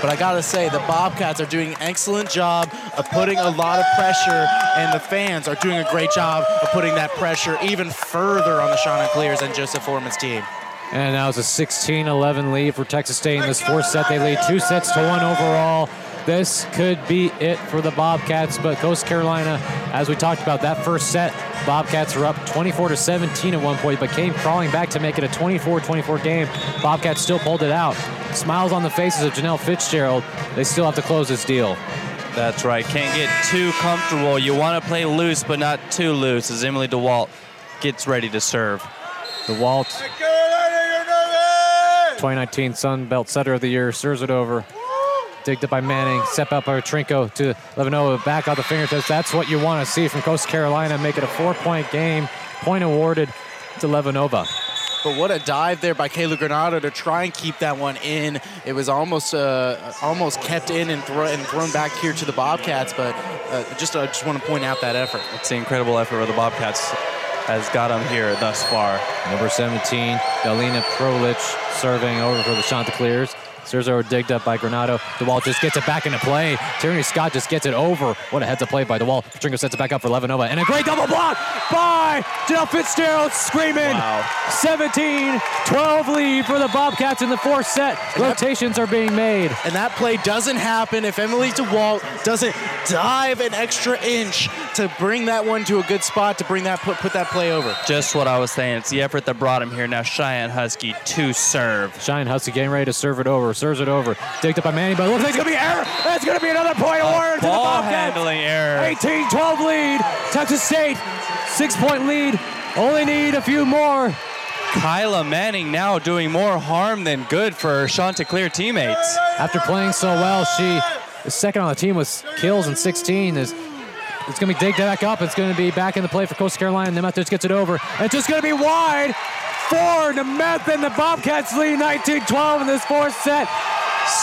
But I gotta say, the Bobcats are doing an excellent job of putting a lot of pressure, and the fans are doing a great job of putting that pressure even further on the Chanticleers and Clears and Joseph Forman's team. And now it's a 16-11 lead for Texas State in this fourth set. They lead two sets to one overall. This could be it for the Bobcats, but Coast Carolina, as we talked about that first set, Bobcats were up 24 to 17 at one point, but came crawling back to make it a 24-24 game. Bobcats still pulled it out. Smiles on the faces of Janelle Fitzgerald. They still have to close this deal. That's right. Can't get too comfortable. You want to play loose, but not too loose as Emily DeWalt gets ready to serve. DeWalt, 2019 Sun Belt Setter of the Year, serves it over. Digged up by Manning, set up by Trinko to Levanova, back out the fingertips. That's what you want to see from Coast Carolina. Make it a four-point game. Point awarded to Levanova. But what a dive there by Kayla Granado to try and keep that one in. It was almost uh, almost kept in and, thro- and thrown back here to the Bobcats. But uh, just I just want to point out that effort. It's the incredible effort of the Bobcats has got them here thus far. Number 17, Galina Prolich serving over for the Chanticleers. Serzo digged up by Granado. DeWalt just gets it back into play. Tierney Scott just gets it over. What a heads up play by DeWalt. Petrinko sets it back up for Levanova. And a great double block by Janelle Fitzgerald screaming. Wow. 17-12 lead for the Bobcats in the fourth set. Rotations are being made. And that play doesn't happen if Emily DeWalt doesn't dive an extra inch to bring that one to a good spot to bring that put, put that play over. Just what I was saying. It's the effort that brought him here. Now Cheyenne Husky to serve. Cheyenne Husky getting ready to serve it over. Serves it over. Digged up by Manning, but it looks like it's going to be error. That's going to be another point award to the Bobcats. handling error. 18-12 lead. Texas State, six-point lead. Only need a few more. Kyla Manning now doing more harm than good for her Chanticleer teammates. After playing so well, she is second on the team with kills and 16. Is it's going to be digged back up. It's going to be back in the play for Coast Carolina. Nemeth just gets it over. It's just going to be wide for Nemeth and the Bobcats lead 19-12 in this fourth set.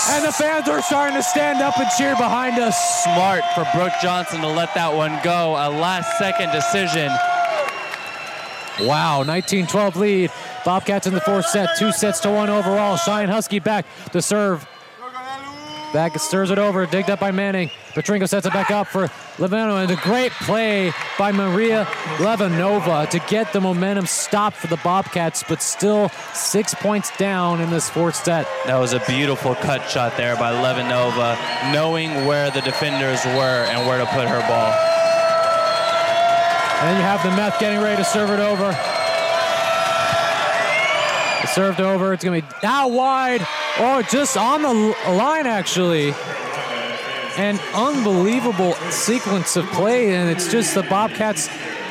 And the fans are starting to stand up and cheer behind us. Smart for Brooke Johnson to let that one go. A last second decision. Wow, 19-12 lead. Bobcats in the fourth set, two sets to one overall. Cheyenne Husky back to serve. Back stirs it over, digged up by Manning. Petrinko sets it back up for Levano, and a great play by Maria Levanova to get the momentum stopped for the Bobcats, but still six points down in this fourth set. That was a beautiful cut shot there by Levanova, knowing where the defenders were and where to put her ball. And you have Nemeth getting ready to serve it over. It's served over. It's going to be out wide. Oh, just on the line, actually. An unbelievable sequence of play, and it's just the Bobcats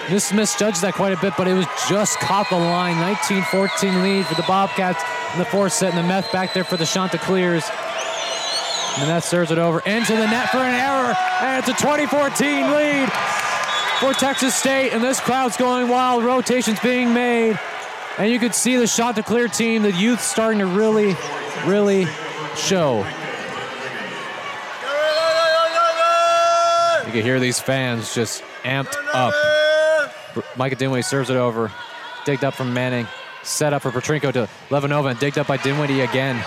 just misjudged that quite a bit, but it was just caught the line. 19-14 lead for the Bobcats in the fourth set, and Nemeth back there for the Chanticleers. And that serves it over into the net for an error, and it's a 2014 lead for Texas State, and this crowd's going wild. Rotations being made, and you could see the shot to clear team, the youth, starting to really, really show. You can hear these fans just amped up. Micah Dinwiddie serves it over, digged up from Manning, set up for Petrinko to Levanova, and digged up by Dinwiddie again.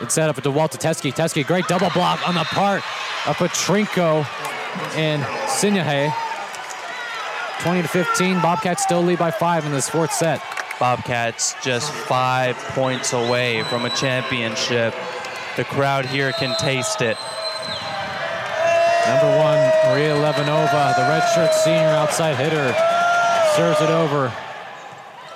It's set up to Walt to Teskey. Teskey, great double block on the part of Petrinko and Sinyahe. 20 to 15. Bobcats still lead by five in this fourth set. Bobcats just five points away from a championship. The crowd here can taste it. Number one, Maria Levanova, the redshirt senior outside hitter, serves it over.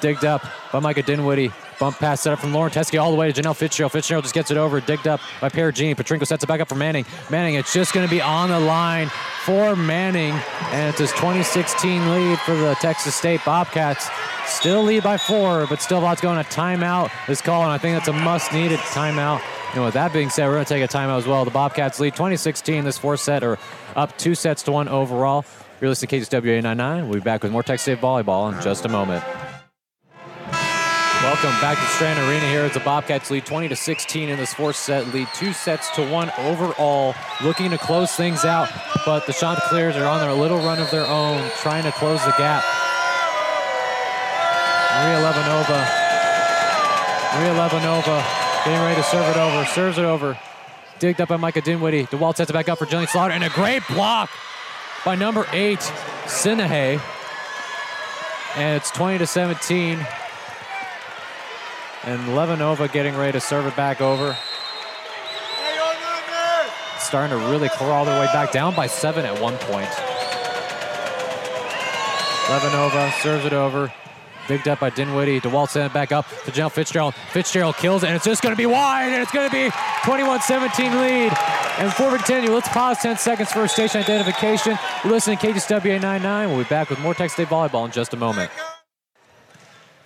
Digged up by Micah Dinwiddie. Bump pass set up from Lauren Teskey all the way to Janelle Fitzgerald. Fitzgerald just gets it over, digged up by Perugini. Petrinko sets it back up for Manning. Manning, it's just going to be on the line for Manning. And it's his 2016 lead for the Texas State Bobcats. Still lead by four, but still lots going. A timeout is called, and I think that's a must-needed timeout. And with that being said, we're going to take a timeout as well. The Bobcats lead 2016 this fourth set, or up two sets to one overall. You're listening to KSWA99. We'll be back with more Texas State volleyball in just a moment. Welcome back to Strahan Arena here as the Bobcats lead 20 to 16 in this fourth set, lead two sets to one overall, looking to close things out. But the Chanticleers are on their little run of their own, trying to close the gap. Maria Levanova, Maria Levanova getting ready to serve it over, serves it over. Digged up by Micah Dinwiddie. DeWalt sets it back up for Jillian Slaughter, and a great block by number eight, Sinahay. And it's 20 to 17. And Levanova getting ready to serve it back over. Starting to really crawl their way back down by seven at one point. Levanova serves it over. Digged up by Dinwiddie. DeWalt sent it back up to Janelle Fitzgerald. Fitzgerald kills it, and it's just going to be wide, and it's going to be 21-17 lead. And before we continue, let's pause 10 seconds for station identification. You're listening to KGSWA 99. We'll be back with more Tech State Volleyball in just a moment.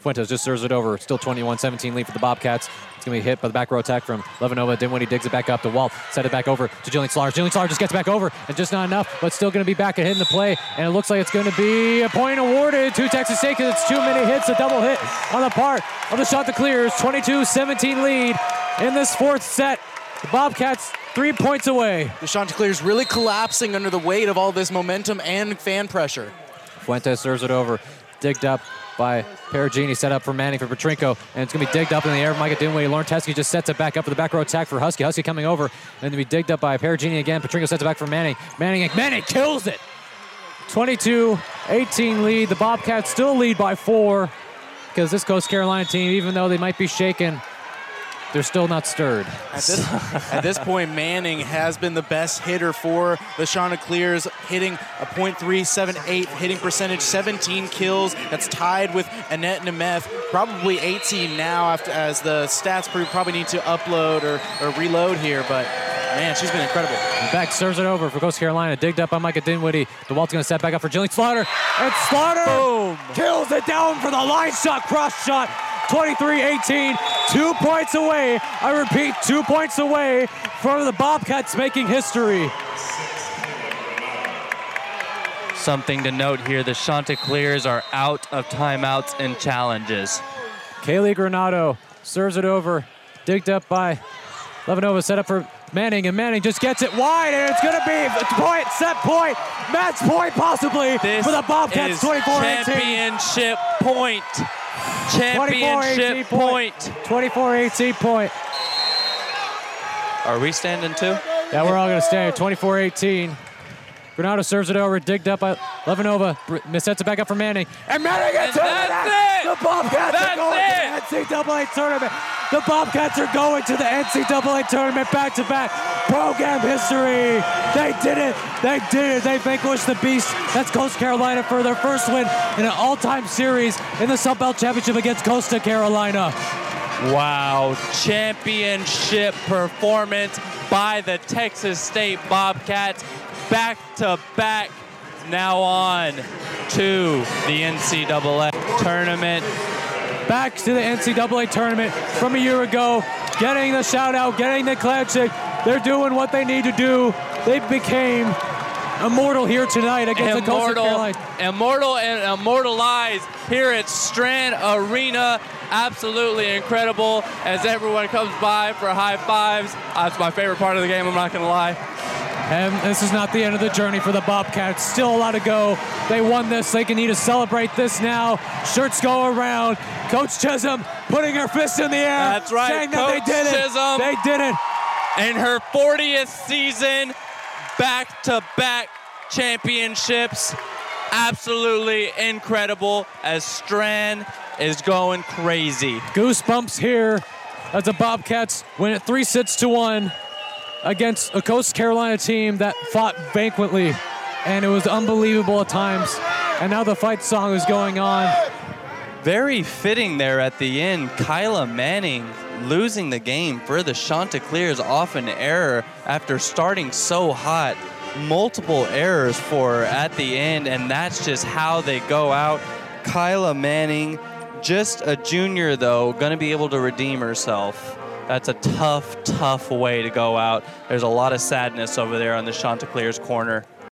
Fuentes just serves it over. Still 21-17 lead for the Bobcats. It's going to be hit by the back row attack from Levanova. Dinwiddie digs it back up to Walt. Set it back over to Jillian Slaughter. Jillian Slaughter just gets back over, and just not enough, but still going to be back and hitting the play. And it looks like it's going to be a point awarded to Texas State because it's two minute hits, a double hit on the part of the shot that clears. 22-17 lead in this fourth set. The Bobcats three points away. The Chanticleers really collapsing under the weight of all this momentum and fan pressure. Fuentes serves it over. Digged up by Perugini, set up for Manning for Petrinko, and it's going to be digged up in the air. Micah Dinwiddie, Lauren Teskey just sets it back up for the back row attack for Husky. Husky coming over, and to be digged up by Perugini again. Petrinko sets it back for Manning. Manning, Manning kills it. 22-18 lead. The Bobcats still lead by four because this Coast Carolina team, even though they might be shaken, they're still not stirred. At this, at this point, Manning has been the best hitter for the Chanticleers, hitting a .378 hitting percentage, 17 kills. That's tied with Annette Nemeth, probably 18 now after as the stats probably need to upload or, or reload here, but man, she's been incredible. And Beck serves it over for Coast Carolina, digged up by Micah Dinwiddie. DeWalt's going to set back up for Jillian Slaughter, and Slaughter Boom. kills it down for the line shot, cross shot. 23-18, two points away. I repeat, two points away from the Bobcats making history. Something to note here the Chanticleers are out of timeouts and challenges. Kaylee Granado serves it over, digged up by Levanova, set up for Manning, and Manning just gets it wide, and it's going to be point, set point, match point possibly This for the Bobcats, is 24-18. championship point. Championship 24-18 point. 24-18 point. Are we standing too? Yeah, we're all going to stand. at 24-18. Granado serves it over, digged up by Levanova. Br- Sets it back up for Manning. And Manning gets And it! that's it! The Bobcats That's are going it! to the NCAA tournament. The Bobcats are going to the NCAA tournament back to back. Program history. They did it. They did it. They vanquished the Beast. That's Coast Carolina for their first win in an all-time series in the Sun Belt Championship against Costa Carolina. Wow, championship performance by the Texas State Bobcats. Back to back, now on to the NCAA tournament. back to the NCAA tournament from a year ago, getting the shout out, getting the classic. They're doing what they need to do. They became immortal here tonight against the Coastal Immortal, Carolina. immortal, and immortalized here at Strahan Arena. Absolutely incredible as everyone comes by for high fives. That's my favorite part of the game, I'm not going to lie. And this is not the end of the journey for the Bobcats. Still a lot to go. They won this. They can need to celebrate this now. Shirts go around. Coach Chisum putting her fist in the air. That's right, Saying that Coach they did Chisum. it. They did it. In her 40th season, back to back championships. Absolutely incredible as Strahan is going crazy. Goosebumps here as the Bobcats win it three sets to one against a Coast Carolina team that fought valiantly, and it was unbelievable at times. And now the fight song is going on. Very fitting there at the end. Kyla Manning losing the game for the Chanticleers off an error after starting so hot. Multiple errors for at the end, and that's just how they go out. Kyla Manning, just a junior though, gonna be able to redeem herself. That's a tough, tough way to go out. There's a lot of sadness over there on the Chanticleers corner.